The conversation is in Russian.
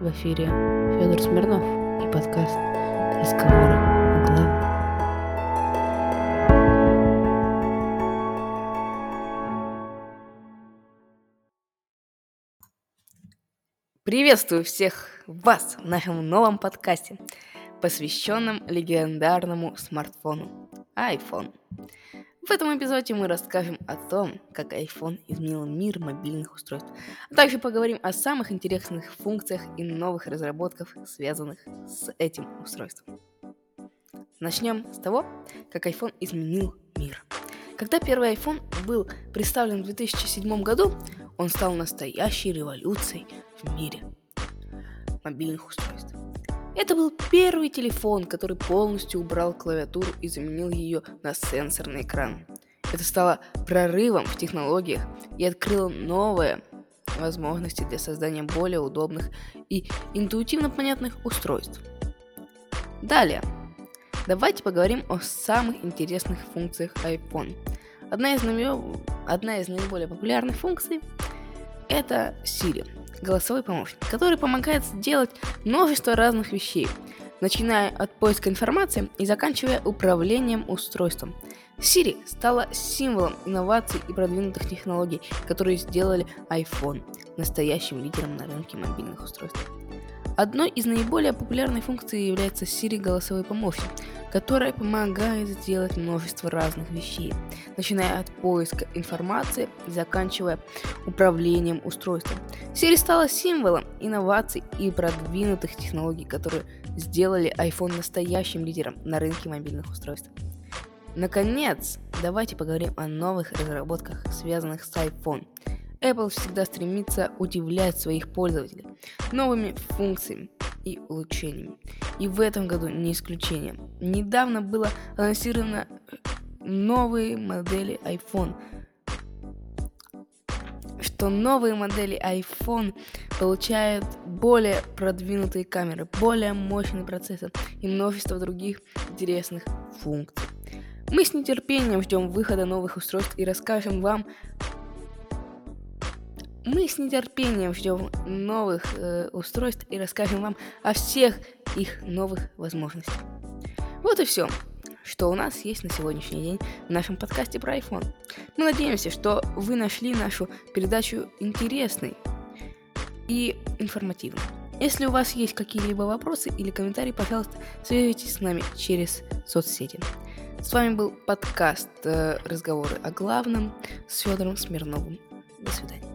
В эфире Федор Смирнов и подкаст «Разговоры о главном». Приветствую всех вас в нашем новом подкасте, посвященном легендарному смартфону iPhone. В этом эпизоде мы расскажем о том, как iPhone изменил мир мобильных устройств, а также поговорим о самых интересных функциях и новых разработках, связанных с этим устройством. Начнем с того, как iPhone изменил мир. Когда первый iPhone был представлен в 2007 году, он стал настоящей революцией в мире мобильных устройств. Это был первый телефон, который полностью убрал клавиатуру и заменил ее на сенсорный экран. Это стало прорывом в технологиях и открыло новые возможности для создания более удобных и интуитивно понятных устройств. Далее, давайте поговорим о самых интересных функциях iPhone. Одна из, наиболее, одна из наиболее популярных функций – это Siri – голосовой помощник, который помогает сделать множество разных вещей, начиная от поиска информации и заканчивая управлением устройством. Siri стала символом инноваций и продвинутых технологий, которые сделали iPhone настоящим лидером на рынке мобильных устройств. Одной из наиболее популярных функций является Siri голосовой помощник, которая помогает сделать множество разных вещей, начиная от поиска информации и заканчивая управлением устройством. Siri стала символом инноваций и продвинутых технологий, которые сделали iPhone настоящим лидером на рынке мобильных устройств. Наконец, давайте поговорим о новых разработках, связанных с iPhone. Apple всегда стремится удивлять своих пользователей новыми функциями и улучшениями. И в этом году не исключение. Недавно было анонсировано новые модели iPhone, что новые модели iPhone получают более продвинутые камеры, более мощный процессор и множество других интересных функций. Мы с нетерпением ждем выхода новых устройств и расскажем вам мы с нетерпением ждем новых э, устройств и расскажем вам о всех их новых возможностях. Вот и все, что у нас есть на сегодняшний день в нашем подкасте про iPhone. Мы надеемся, что вы нашли нашу передачу интересной и информативной. Если у вас есть какие-либо вопросы или комментарии, пожалуйста, свяжитесь с нами через соцсети. С вами был подкаст э, «Разговоры о главном» с Федором Смирновым. До свидания.